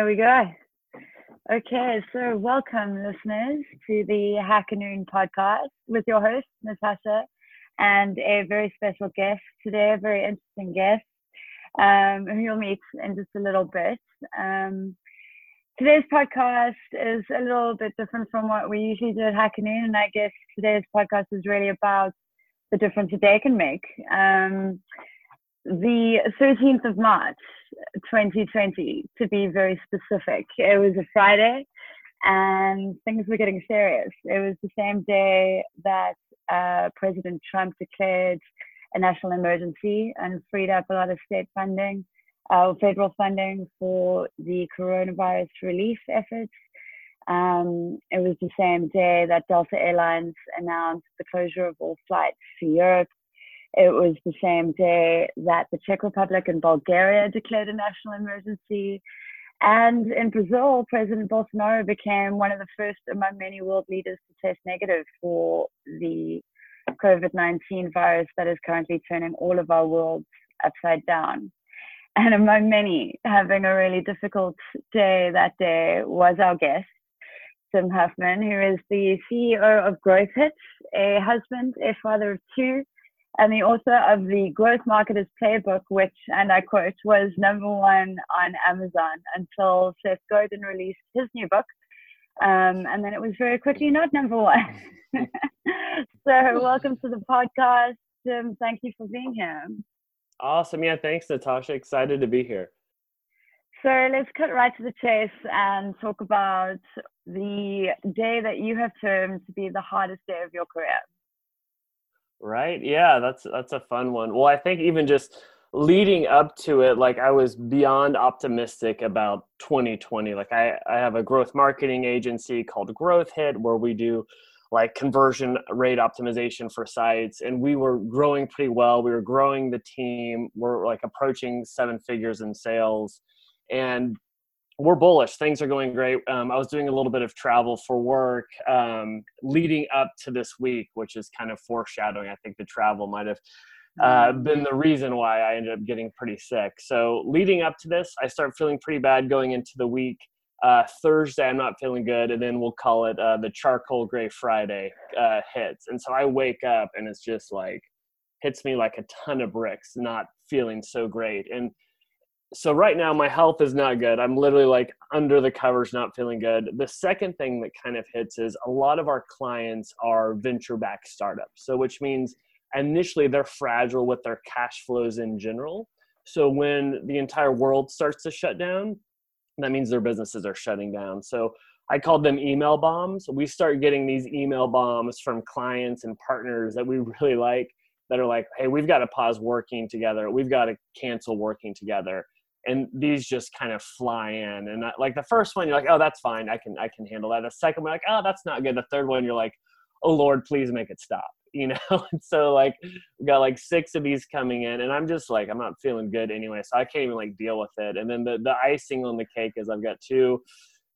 Here we go. Okay, so welcome, listeners, to the Hacker Noon podcast with your host, Natasha, and a very special guest today, a very interesting guest, um, who you'll meet in just a little bit. Um, today's podcast is a little bit different from what we usually do at Hacker Noon, and I guess today's podcast is really about the difference a day can make. Um, the 13th of March 2020, to be very specific. It was a Friday and things were getting serious. It was the same day that uh, President Trump declared a national emergency and freed up a lot of state funding, uh, federal funding for the coronavirus relief efforts. Um, it was the same day that Delta Airlines announced the closure of all flights to Europe it was the same day that the Czech Republic and Bulgaria declared a national emergency. And in Brazil, President Bolsonaro became one of the first among many world leaders to test negative for the COVID 19 virus that is currently turning all of our worlds upside down. And among many having a really difficult day that day was our guest, Tim Huffman, who is the CEO of Growth Hits, a husband, a father of two, and the author of the Growth Marketers Playbook, which, and I quote, was number one on Amazon until Seth Godin released his new book. Um, and then it was very quickly not number one. so, welcome to the podcast. Tim, thank you for being here. Awesome. Yeah, thanks, Natasha. Excited to be here. So let's cut right to the chase and talk about the day that you have termed to be the hardest day of your career. Right? Yeah, that's that's a fun one. Well, I think even just leading up to it, like I was beyond optimistic about 2020. Like I, I have a growth marketing agency called Growth Hit where we do like conversion rate optimization for sites and we were growing pretty well we were growing the team we're like approaching seven figures in sales and we're bullish. Things are going great. Um, I was doing a little bit of travel for work um, leading up to this week, which is kind of foreshadowing. I think the travel might have uh, mm. been the reason why I ended up getting pretty sick. So leading up to this, I start feeling pretty bad going into the week. Uh, Thursday, I'm not feeling good, and then we'll call it uh, the charcoal gray Friday uh, hits. And so I wake up, and it's just like hits me like a ton of bricks, not feeling so great. And so right now my health is not good. I'm literally like under the covers not feeling good. The second thing that kind of hits is a lot of our clients are venture back startups. So which means initially they're fragile with their cash flows in general. So when the entire world starts to shut down that means their businesses are shutting down. So i called them email bombs. We start getting these email bombs from clients and partners that we really like that are like hey we've got to pause working together. We've got to cancel working together and these just kind of fly in and I, like the first one you're like oh that's fine i can i can handle that. The second one like oh that's not good. The third one you're like oh lord please make it stop you know? And so like we got like six of these coming in and i'm just like i'm not feeling good anyway so i can't even like deal with it. And then the, the icing on the cake is i've got two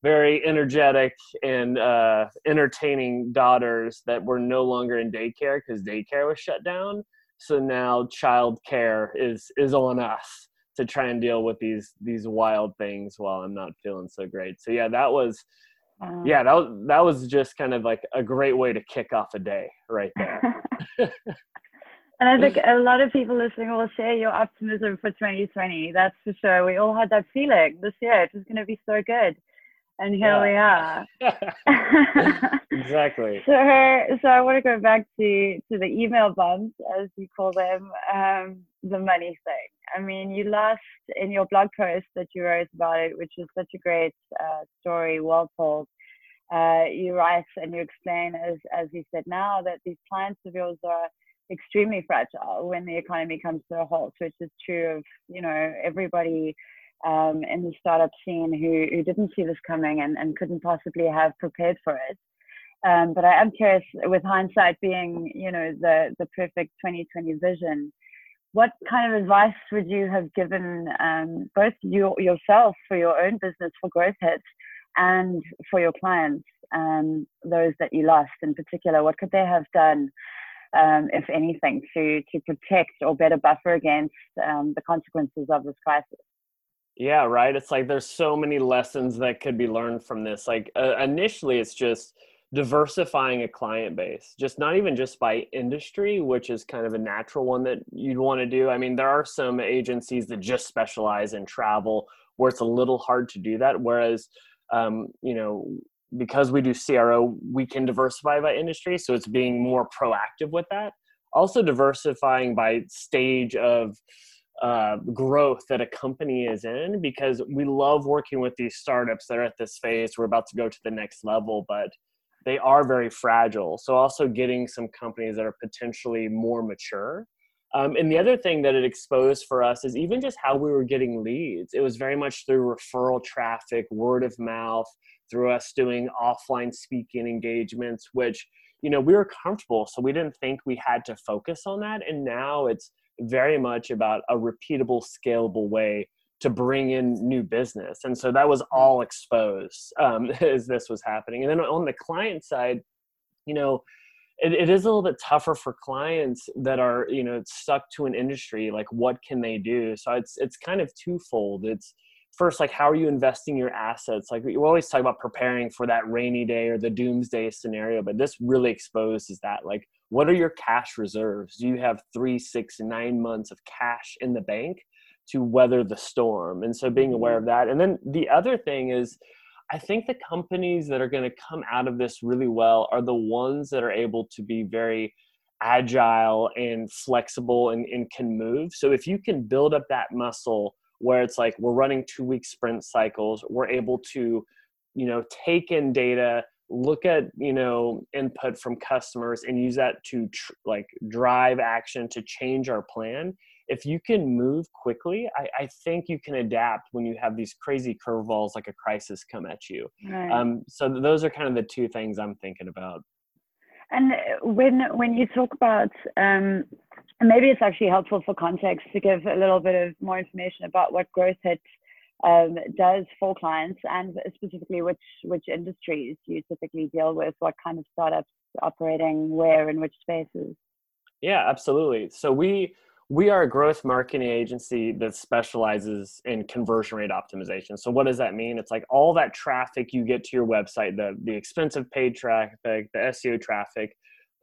very energetic and uh, entertaining daughters that were no longer in daycare because daycare was shut down. So now child care is is on us to try and deal with these these wild things while I'm not feeling so great. So yeah, that was um, yeah, that was that was just kind of like a great way to kick off a day right there. and I think a lot of people listening will share your optimism for 2020. That's for sure. We all had that feeling this year. It was going to be so good and here yeah. we are. exactly. So, so I want to go back to to the email bumps, as you call them, um, the money thing. I mean, you last in your blog post that you wrote about it, which is such a great uh, story, well told. Uh, you write and you explain, as as you said now, that these clients of yours are extremely fragile when the economy comes to a halt, which is true of you know everybody um, in the startup scene who, who didn't see this coming and, and couldn't possibly have prepared for it. Um, but I am curious, with hindsight being, you know, the, the perfect 2020 vision, what kind of advice would you have given um, both you yourself for your own business for growth hits and for your clients, um, those that you lost in particular? What could they have done, um, if anything, to to protect or better buffer against um, the consequences of this crisis? Yeah, right. It's like there's so many lessons that could be learned from this. Like uh, initially, it's just diversifying a client base, just not even just by industry, which is kind of a natural one that you'd want to do. I mean, there are some agencies that just specialize in travel where it's a little hard to do that. Whereas, um, you know, because we do CRO, we can diversify by industry. So it's being more proactive with that. Also, diversifying by stage of uh, growth that a company is in because we love working with these startups that are at this phase. We're about to go to the next level, but they are very fragile. So also getting some companies that are potentially more mature. Um, and the other thing that it exposed for us is even just how we were getting leads. It was very much through referral traffic, word of mouth, through us doing offline speaking engagements, which you know we were comfortable, so we didn't think we had to focus on that. And now it's very much about a repeatable, scalable way to bring in new business. And so that was all exposed um, as this was happening. And then on the client side, you know, it, it is a little bit tougher for clients that are, you know, stuck to an industry. Like, what can they do? So it's it's kind of twofold. It's first, like, how are you investing your assets? Like, we always talk about preparing for that rainy day or the doomsday scenario, but this really exposes that. Like, what are your cash reserves? Do you have three, six, nine months of cash in the bank? to weather the storm. And so being aware mm-hmm. of that. And then the other thing is, I think the companies that are going to come out of this really well are the ones that are able to be very agile and flexible and, and can move. So if you can build up that muscle where it's like we're running two week sprint cycles, we're able to, you know, take in data, look at you know input from customers and use that to tr- like drive action to change our plan if you can move quickly, I, I, think you can adapt when you have these crazy curveballs like a crisis come at you. Right. Um, so those are kind of the two things I'm thinking about. And when when you talk about, um, maybe it's actually helpful for context to give a little bit of more information about what Growth Hit um, does for clients, and specifically which which industries you typically deal with, what kind of startups operating where in which spaces. Yeah, absolutely. So we we are a growth marketing agency that specializes in conversion rate optimization. So what does that mean? It's like all that traffic you get to your website, the the expensive paid traffic, the SEO traffic,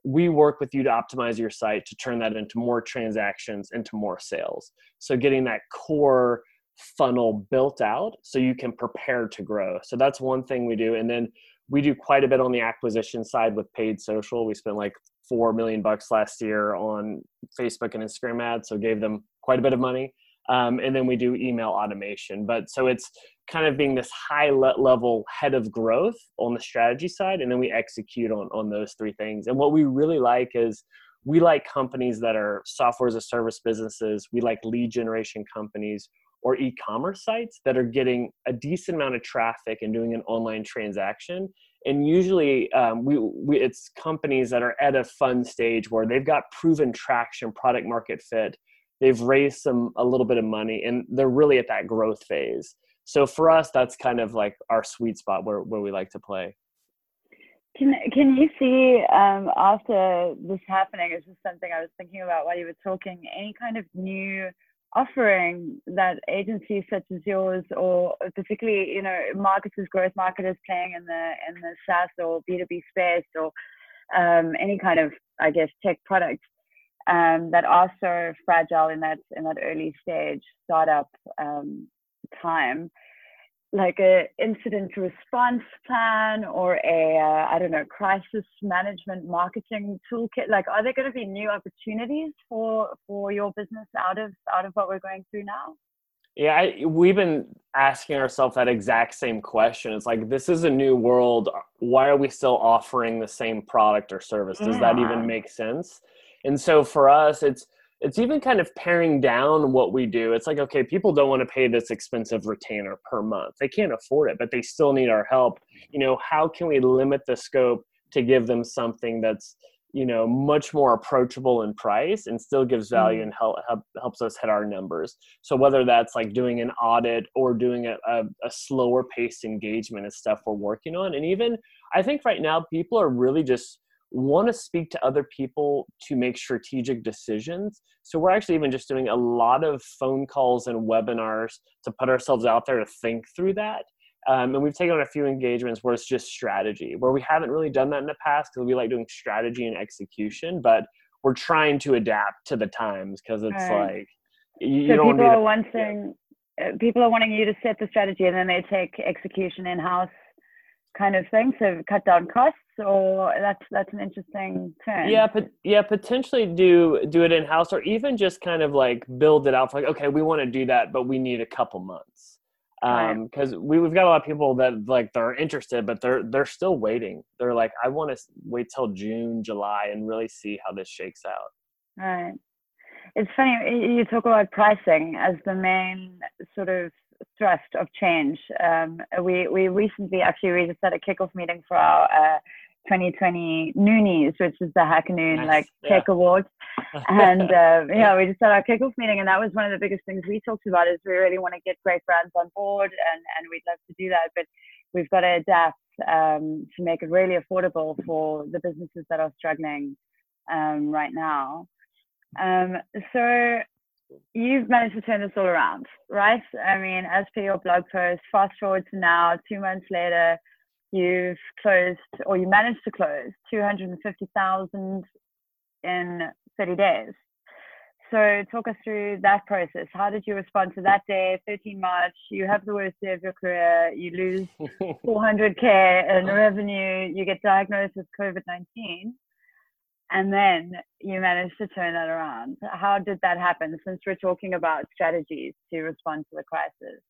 we work with you to optimize your site to turn that into more transactions, into more sales. So getting that core funnel built out so you can prepare to grow. So that's one thing we do. And then we do quite a bit on the acquisition side with paid social. We spent like four million bucks last year on Facebook and Instagram ads, so gave them quite a bit of money. Um, and then we do email automation. But so it's kind of being this high level head of growth on the strategy side, and then we execute on on those three things. And what we really like is we like companies that are software as a service businesses. We like lead generation companies or e-commerce sites that are getting a decent amount of traffic and doing an online transaction. And usually um, we, we, it's companies that are at a fun stage where they've got proven traction product market fit. They've raised some a little bit of money and they're really at that growth phase. So for us that's kind of like our sweet spot where, where we like to play. Can, can you see um, after this happening? Is just something i was thinking about while you were talking? Any kind of new offering that agencies such as yours or particularly you know marketers growth marketers playing in the in the SaaS or B2B space or um, any kind of I guess tech products um, that are so fragile in that in that early stage startup um, time like a incident response plan or a uh, I don't know crisis management marketing toolkit? Like are there going to be new opportunities for for your business out of out of what we're going through now? Yeah I, we've been asking ourselves that exact same question. It's like this is a new world. Why are we still offering the same product or service? Does yeah. that even make sense? And so for us it's it's even kind of paring down what we do. It's like, okay, people don't want to pay this expensive retainer per month. They can't afford it, but they still need our help. You know, how can we limit the scope to give them something that's, you know, much more approachable in price and still gives value mm and help, help, helps us hit our numbers. So whether that's like doing an audit or doing a, a, a slower paced engagement is stuff we're working on. And even I think right now people are really just want to speak to other people to make strategic decisions. So we're actually even just doing a lot of phone calls and webinars to put ourselves out there to think through that. Um, and we've taken on a few engagements where it's just strategy, where we haven't really done that in the past because we like doing strategy and execution, but we're trying to adapt to the times because it's right. like you, so you people are wanting uh, people are wanting you to set the strategy and then they take execution in house kind of thing to cut down costs or that's that's an interesting turn. Yeah but yeah potentially do do it in house or even just kind of like build it out for like okay we want to do that but we need a couple months. Um because right. we, we've got a lot of people that like they're interested but they're they're still waiting. They're like i want to wait till june july and really see how this shakes out. Right. It's funny you talk about pricing as the main sort of thrust of change. Um, we we recently actually we just had a kickoff meeting for our uh, 2020 Noonies, which is the Hacker Noon nice. like yeah. tech awards, and uh, yeah, we just had our kickoff meeting, and that was one of the biggest things we talked about is we really want to get great brands on board, and and we'd love to do that, but we've got to adapt um, to make it really affordable for the businesses that are struggling um, right now. Um, so you've managed to turn this all around, right? I mean, as per your blog post, fast forward to now, two months later, you've closed or you managed to close 250,000 in 30 days. So talk us through that process. How did you respond to that day, 13 March? You have the worst day of your career. You lose 400k in revenue. You get diagnosed with COVID-19 and then you managed to turn that around. How did that happen? Since we're talking about strategies to respond to the crisis.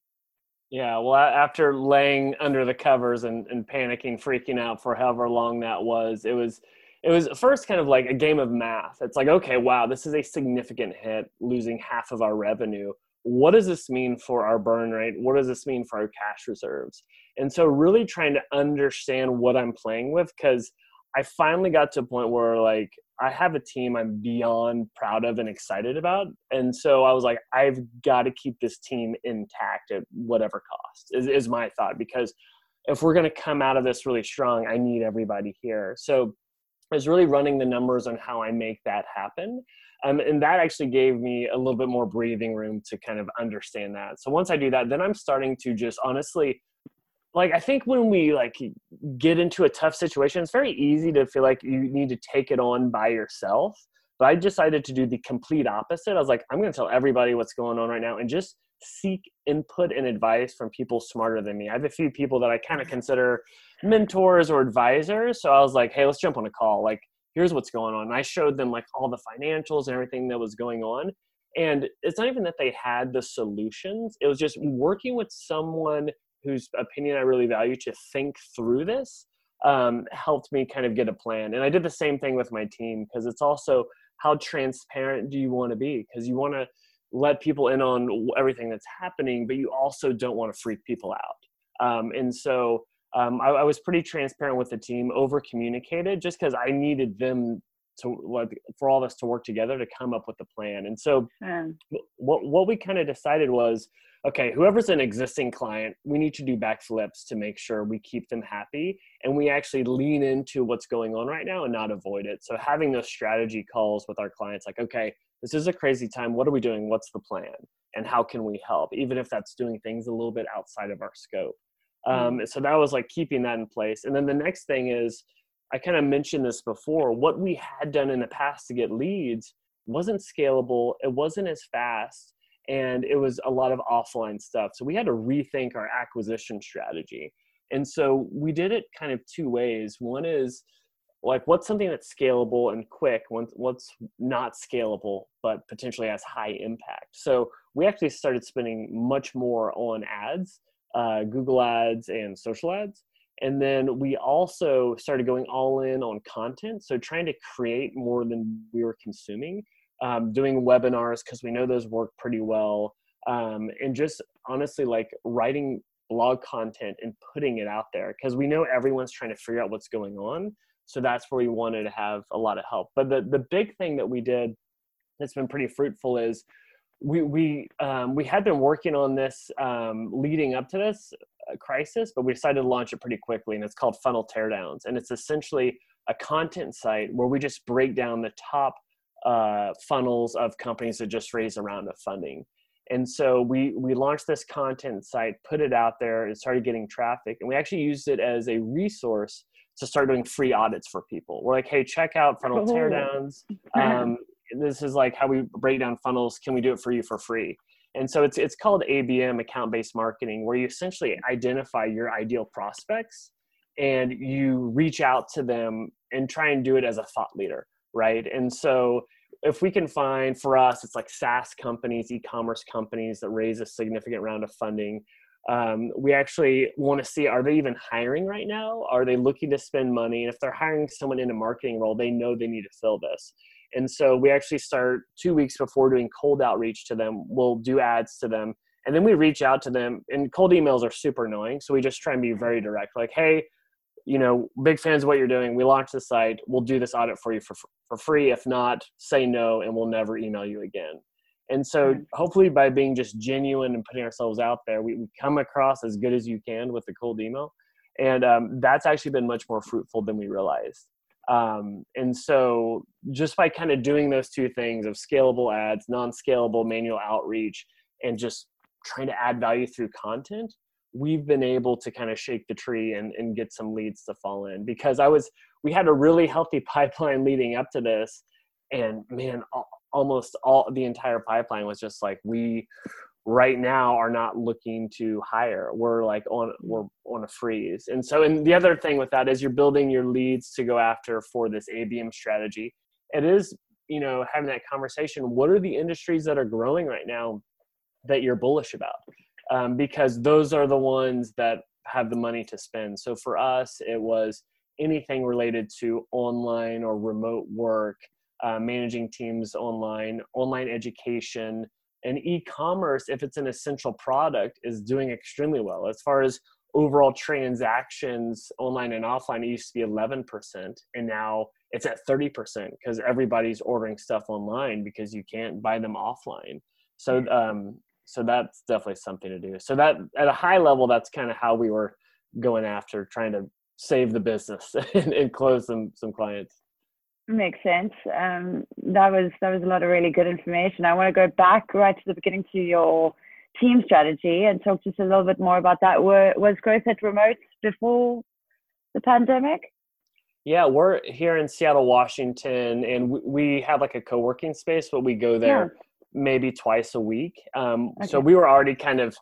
Yeah, well, after laying under the covers and, and panicking, freaking out for however long that was, it was it was first kind of like a game of math. It's like, okay, wow, this is a significant hit, losing half of our revenue. What does this mean for our burn rate? What does this mean for our cash reserves? And so, really trying to understand what I'm playing with because I finally got to a point where like I have a team I'm beyond proud of and excited about. And so I was like, I've got to keep this team intact at whatever cost, is, is my thought. Because if we're going to come out of this really strong, I need everybody here. So I was really running the numbers on how I make that happen. Um, and that actually gave me a little bit more breathing room to kind of understand that. So once I do that, then I'm starting to just honestly like I think when we like get into a tough situation, it's very easy to feel like you need to take it on by yourself. But I decided to do the complete opposite. I was like, I'm going to tell everybody what's going on right now and just seek input and advice from people smarter than me. I have a few people that I kind of consider mentors or advisors. So I was like, hey, let's jump on a call. Like, here's what's going on. And I showed them like all the financials and everything that was going on. And it's not even that they had the solutions, it was just working with someone whose opinion I really value to think through this um, helped me kind of get a plan. And I did the same thing with my team because it's also how transparent do you want to be? Because you want to let people in on everything that's happening, but you also don't want to freak people out. Um, and so um, I, I, was pretty transparent with the team, over communicated, just because I needed them to like for all of us to work together to come up with a plan. And so mm. what what we kind of decided was okay, whoever's an existing client, we need to do backflips to make sure we keep them happy and we actually lean into what's going on right now and not avoid it. So having those strategy calls with our clients, like, okay, this is a crazy time. What are we doing? What's the plan? And how can we help? Even if that's doing things a little bit outside of our scope. Um, mm. so that was like keeping that in place. And then the next thing is, I kind of mentioned this before. What we had done in the past to get leads wasn't scalable. It wasn't as fast and it was a lot of offline stuff. So we had to rethink our acquisition strategy. And so we did it kind of two ways. One is like what's something that's scalable and quick, what's not scalable but potentially has high impact. So we actually started spending much more on ads, uh, Google ads and social ads. And then we also started going all in on content. So trying to create more than we were consuming um, doing webinars because we know those work pretty well um, and just honestly like writing blog content and putting it out there because we know everyone's trying to figure out what's going on so that's where we wanted to have a lot of help but the, the big thing that we did that's been pretty fruitful is we we um, we had been working on this um, leading up to this crisis, but we decided to launch it pretty quickly, and it's called Funnel Teardowns, and it's essentially a content site where we just break down the top uh, funnels of companies that just raised a round of funding. And so we we launched this content site, put it out there, and started getting traffic. And we actually used it as a resource to start doing free audits for people. We're like, hey, check out funnel teardowns. Um, this is like how we break down funnels. Can we do it for you for free? And so it's it's called ABM, account based marketing, where you essentially identify your ideal prospects and you reach out to them and try and do it as a thought leader, right? And so if we can find for us it's like saas companies e-commerce companies that raise a significant round of funding um, we actually want to see are they even hiring right now? Are they looking to spend money? And if they're hiring someone in a marketing role they know they need to fill this and so we actually start two weeks before doing cold outreach to them we'll do ads to them and then we reach out to them and cold emails are super annoying so we just try and be very direct like hey you know, big fans of what you're doing. We launched the site. We'll do this audit for you for, for free. If not, say no and we'll never email you again. And so hopefully by being just genuine and putting ourselves out there, we, we come across as good as you can with the cold email. And um, that's actually been much more fruitful than we realized. Um, and so just by kind of doing those two things of scalable ads, non-scalable manual outreach, and just trying to add value through content, we've been able to kind of shake the tree and, and get some leads to fall in. Because I was we had a really healthy pipeline leading up to this and man almost all the entire pipeline was just like we right now are not looking to hire. We're like on we're on a freeze. And so and the other thing with that is you're building your leads to go after for this abm strategy. It is you know having that conversation what are the industries that are growing right now that you're bullish about? Um, because those are the ones that have the money to spend. So for us, it was anything related to online or remote work, uh, managing teams online, online education, and e-commerce. If it's an essential product, is doing extremely well as far as overall transactions online and offline. It used to be 11%, and now it's at 30% because everybody's ordering stuff online because you can't buy them offline. So um, so that's definitely something to do so that at a high level that's kind of how we were going after trying to save the business and, and close some some clients makes sense. Um, that was that was a lot of really good information. I want to go back right to the beginning to your team strategy and talk just a little bit more about that. Were, was Growth Hit remote before the pandemic? Yeah we're here in seattle washington and we, we have like a co-working space but we go there yeah maybe twice a week. Um, okay. So we were already kind of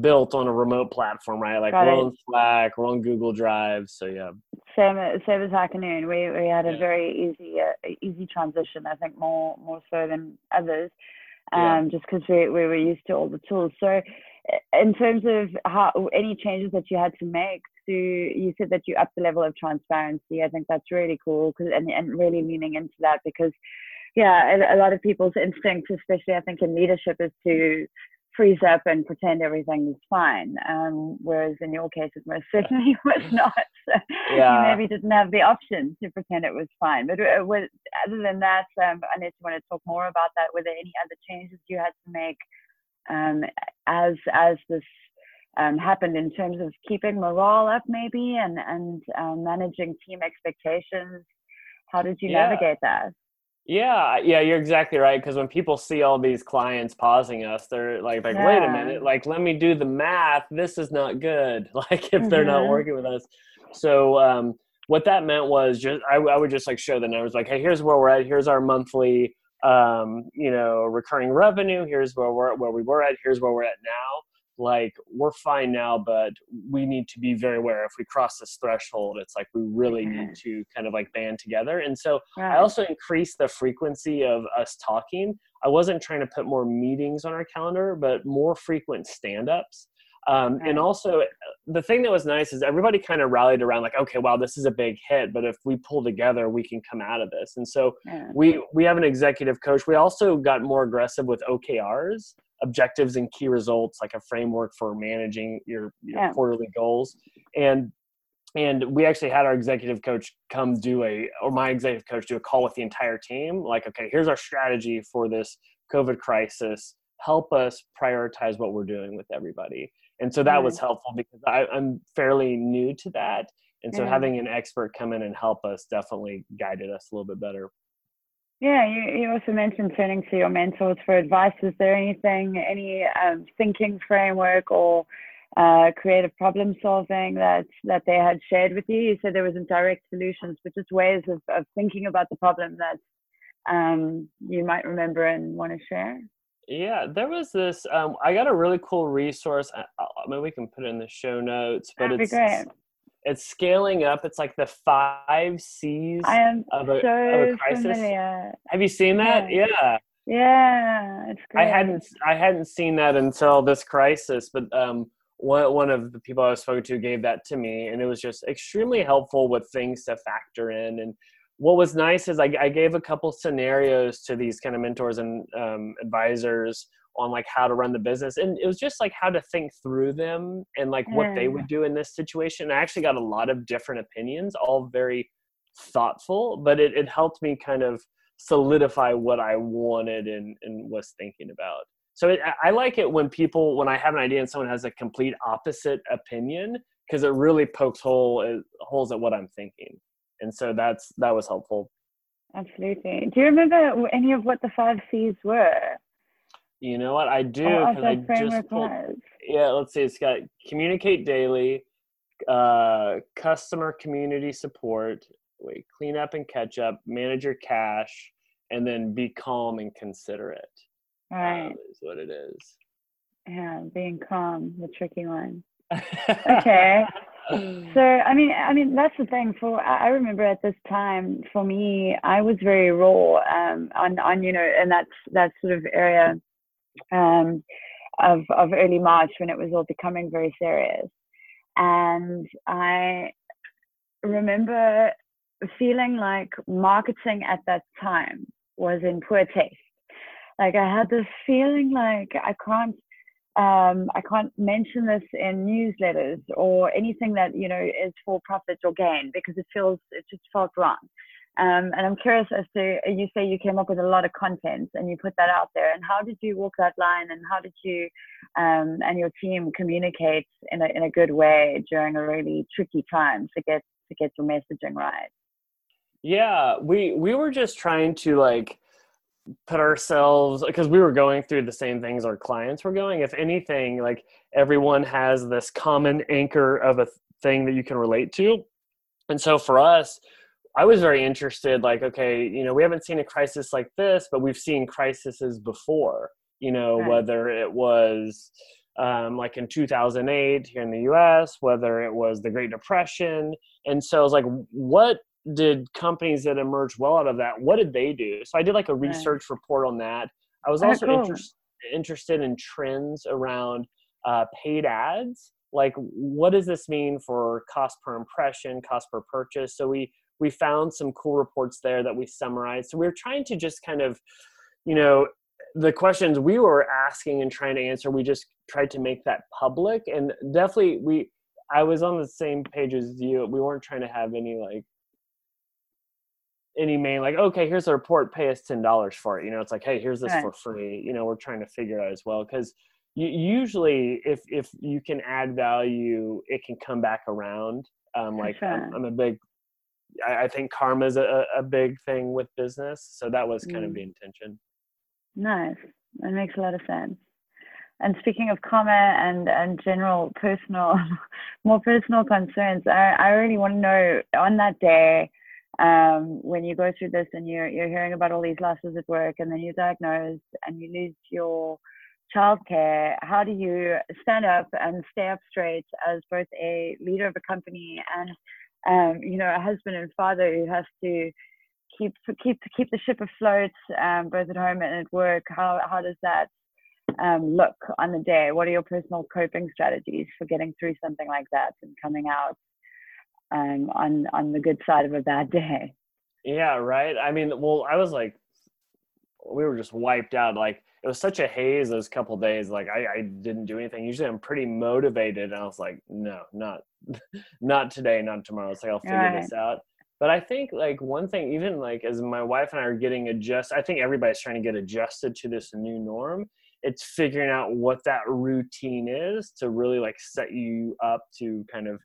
built on a remote platform, right? Like Got we're it. on Slack, we're on Google Drive. So yeah. Same, same as Hacker Noon. We we had a yeah. very easy uh, easy transition. I think more more so than others, um, yeah. just because we we were used to all the tools. So in terms of how any changes that you had to make to you said that you upped the level of transparency i think that's really cool because and, and really leaning into that because yeah, a, a lot of people's instinct, especially I think in leadership, is to freeze up and pretend everything is fine. Um, whereas in your case, it most certainly was not. So yeah. you maybe didn't have the option to pretend it was fine. But uh, other than that, um, unless you want to talk more about that, were there any other changes you had to make um, as as this um, happened in terms of keeping morale up, maybe, and and um, managing team expectations? How did you yeah. navigate that? Yeah, yeah, you're exactly right. Because when people see all these clients pausing us, they're like, like, yeah. wait a minute, like, let me do the math. This is not good. Like, if they're mm-hmm. not working with us. So, um, what that meant was just I, I would just like show the numbers, like, hey, here's where we're at. Here's our monthly, um, you know, recurring revenue. Here's where we're where we were at. Here's where we're at now like we're fine now but we need to be very aware if we cross this threshold it's like we really need to kind of like band together and so right. i also increased the frequency of us talking i wasn't trying to put more meetings on our calendar but more frequent stand-ups um, right. and also the thing that was nice is everybody kind of rallied around like okay wow this is a big hit but if we pull together we can come out of this and so yeah. we we have an executive coach we also got more aggressive with okrs objectives and key results, like a framework for managing your, your yeah. quarterly goals. And and we actually had our executive coach come do a or my executive coach do a call with the entire team like okay here's our strategy for this covid crisis help us prioritize what we're doing with everybody and so that was mm-hmm. helpful because I, i'm fairly new to that And so Yeah. having an expert come in and help us definitely guided us a little bit better. Yeah, you, you also mentioned turning to your mentors for advice. Is there anything, any um, thinking framework or uh, creative problem solving that that they had shared with you? You said there wasn't direct solutions, but just ways of, of thinking about the problem that um, you might remember and want to share. Yeah, there was this. Um, I got a really cool resource. I, I mean, we can put it in the show notes, but That'd be it's great. It's scaling up. It's like the five C's I am of a, of so a crisis. familiar. Have you seen that? Yeah. Yeah. Yeah, it's I hadn't I hadn't seen that until this crisis, but um, one one of the people I was spoken to gave that to me, and it was just extremely helpful with things to factor in. And what was nice is I, I gave a couple scenarios to these kind of mentors and um, advisors on like how to run the business, and it was just like how to think through them and like what they would do in this situation. I actually got a lot of different opinions, all very thoughtful, but it, it helped me kind of solidify what I wanted and, and was thinking about. So it, I- I like it when people, when I have an idea and someone has a complete opposite opinion, because it really pokes hole uh, holes at what I'm thinking. And so that's that was helpful. Absolutely. Do you remember any of what the five C's were? You know what I do? 'cause I just pulled, yeah. Let's see. It's got communicate daily, uh, customer community support. Wait, clean up and catch up. Manage your cash, and then be calm and considerate. Right. um, is what it is. Yeah, being calm, the tricky one. Okay. So I mean, I mean that's the thing. For I I remember at this time, for me, I was very raw um, on on you know, and that's that sort of area um, of of early March when it was all becoming very serious, and I remember feeling like marketing at that time was in poor taste. Like I had this feeling like I can't um, I can't mention this in newsletters or anything that you know is for profit or gain because it feels it just felt wrong. Um, and I'm curious as to you say you came up with a lot of content and you put that out there. And how did you walk that line? And how did you um, and your team communicate in a in a good way during a really tricky time to get to get your messaging right? Yeah, we we were just trying to like put ourselves because we were going through the same things our clients were going. If anything, like everyone has this common anchor of a thing that you can relate to. And so for us, I was very interested like okay, you know, we haven't seen a crisis like this, but we've seen crises before, you know, Right. whether it was um, like in 2008 here in the US, whether it was the Great Depression. And so I was like, what did companies that emerged well out of that what did they do so i did like a Right. research report on that i was also cool. interest, interested in trends around uh, paid ads like what does this mean for cost per impression cost per purchase so we we found some cool reports there that we summarized. So we were trying to just kind of you know the questions we were asking and trying to answer we just tried to make that public. And definitely we i was on the same page as you. We weren't trying to have any like any main like okay here's a report pay us ten dollars for it. You know it's like hey here's this Right. for free. You know we're trying to figure out as well because usually if if you can add value it can come back around. Um like sure. I'm, I'm a big I, I think karma is a, a big thing with business so that was kind of Mm. the intention Nice. That makes a lot of sense. And speaking of karma and, and general personal, more personal concerns, I, I really want to know on that day um, when you go through this and you're, you're hearing about all these losses at work and then you're diagnosed and you lose your childcare, how do you stand up and stay up straight as both a leader of a company and, um, you know, a husband and father who has to keep keep keep the ship afloat um, both at home and at work how how does that um, look on the day what are your personal coping strategies for getting through something like that and coming out um, on on the good side of a bad day Yeah, right. I mean, well, I was like, we were just wiped out. Like it was such a haze those couple days. Like I, I didn't do anything. Usually I'm pretty motivated, and I was like, no, not, not today, not tomorrow. It's like I'll figure Right. this out. But I think like one thing, even like as my wife and I are getting adjusted, I think everybody's trying to get adjusted to this new norm. It's figuring out what that routine is to really like set you up to kind of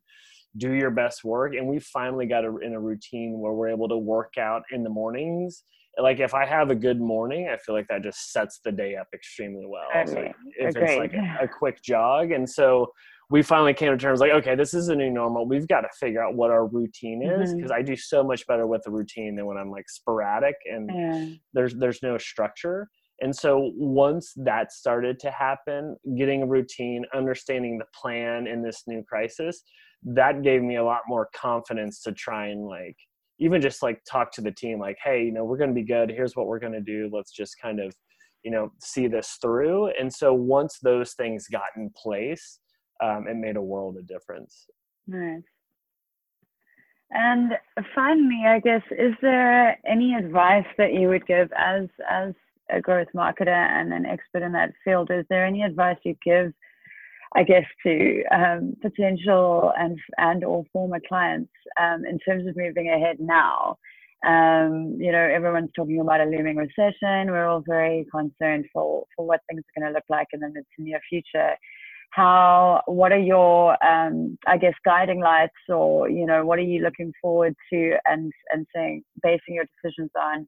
do your best work and we finally got a, in a routine where we're able to work out in the mornings like if i have a good morning i feel like that just sets the day up extremely well Totally. if Agreed. it's like a, a quick jog and so we finally came to terms like okay this is a new normal we've got to figure out what our routine is mm-hmm. because i do so much better with the routine than when i'm like sporadic and Yeah. there's there's no structure and so once that started to happen getting a routine understanding the plan in this new crisis that gave me a lot more confidence to try and like even just like talk to the team like hey you know we're going to be good here's what we're going to do let's just kind of you know see this through and so once those things got in place um, it made a world of difference Nice. And finally, I guess, is there any advice that you would give as as a growth marketer and an expert in that field? Is there any advice you give, I guess, to um, potential and and or former clients um, in terms of moving ahead now? Um, you know, everyone's talking about a looming recession. We're all very concerned for for what things are going to look like in the mid to near future how what are your um, i guess guiding lights or you know what are you looking forward to and and saying basing your decisions on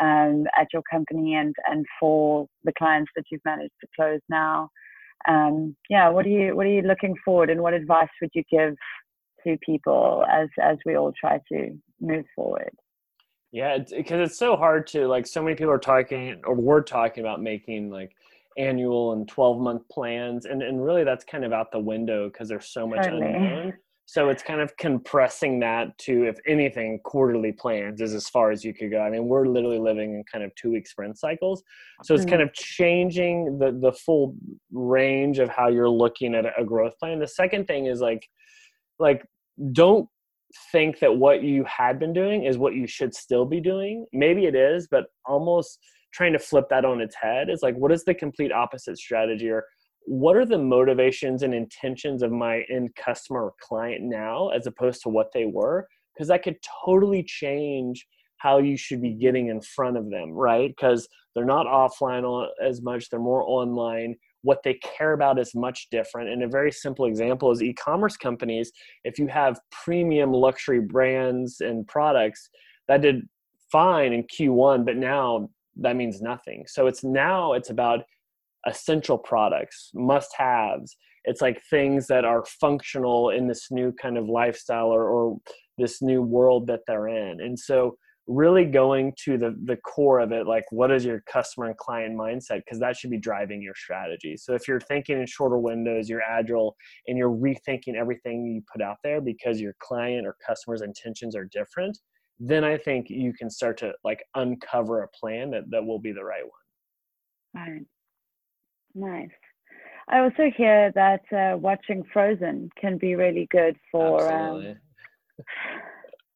um, at your company and and for the clients that you've managed to close now um, yeah what are you what are you looking forward and what advice would you give to people as as we all try to move forward yeah because it's, so hard to like so many people are talking or we're talking about making like annual and 12 month plans and, and really that's kind of out the window because there's so much Totally. unknown so it's kind of compressing that to if anything quarterly plans is as far as you could go. I mean we're literally living in kind of two week sprint cycles. So it's kind mm-hmm. of changing the the full range of how you're looking at a growth plan. The second thing is like like don't think that what you had been doing is what you should still be doing. Maybe it is but almost trying to flip that on its head is like what is the complete opposite strategy? Or what are the motivations and intentions of my end customer or client now as opposed to what they were? Because that could totally change how you should be getting in front of them right? Because they're not offline as much they're more online. What they care about is much different. And a very simple example is e-commerce companies. If you have premium luxury brands and products that did fine in q1 but now that means nothing. So it's now it's about essential products must haves it's like things that are functional in this new kind of lifestyle or, or this new world that they're in. And so really going to the the core of it like what is your customer and client mindset? Because that should be driving your strategy. So if you're thinking in shorter windows you're agile and you're rethinking everything you put out there because your client or customer's intentions are different then i think you can start to like uncover a plan that, that will be the right one. Right. Nice. I also hear that uh, watching Frozen can be really good for um,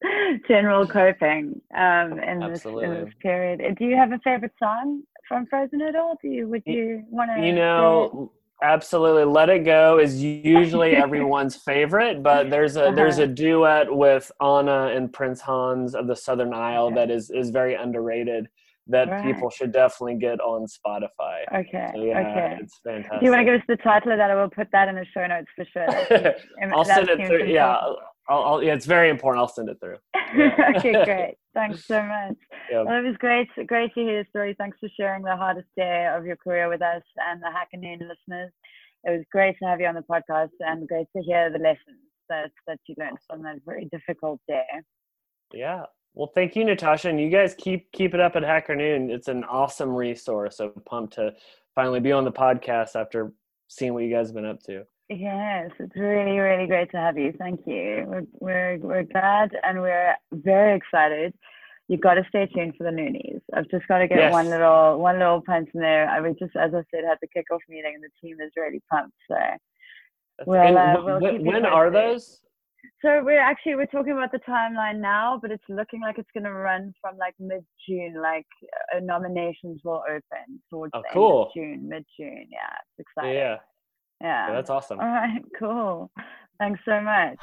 general coping um, in this in this period. Do you have a favorite song from Frozen at all? Do you would you want to? you know absolutely let it go is usually everyone's favorite but there's a there's Uh-huh. a duet with anna and prince hans of the southern isle Okay. that is is very underrated that Right. people should definitely get on spotify Okay. so yeah okay. it's fantastic Do you want to give us the title of that? I will put that in the show notes for sure. I'll send it through yeah. I'll, I'll yeah it's very important i'll send it through okay, great. Thanks so much. yeah. Well, it was great, great to hear your story. Thanks for sharing the hardest day of your career with us and the Hacker Noon listeners. It was great to have you on the podcast and great to hear the lessons that, that you learned from that very difficult day. Yeah. Well, thank you, Natasha, and you guys keep keep it up at Hacker Noon. It's an awesome resource. So pumped to finally be on the podcast after seeing what you guys have been up to. Yes, it's really, really great to have you. Thank you. We're, we're, we're glad and we're very excited. You've got to stay tuned for the Noonies. I've just got to get Yes. one little one little punch in there. I was just, as I said, had the kickoff meeting and the team is really pumped. So, That's- Well, and uh, we'll wh- keep when are those? So we're actually we're talking about the timeline now, but it's looking like it's going to run from like mid June. Like uh, nominations will open towards Oh, the end of June, mid June. Yeah, it's Yeah, exciting. yeah, yeah. that's awesome. All right, cool. Thanks so much.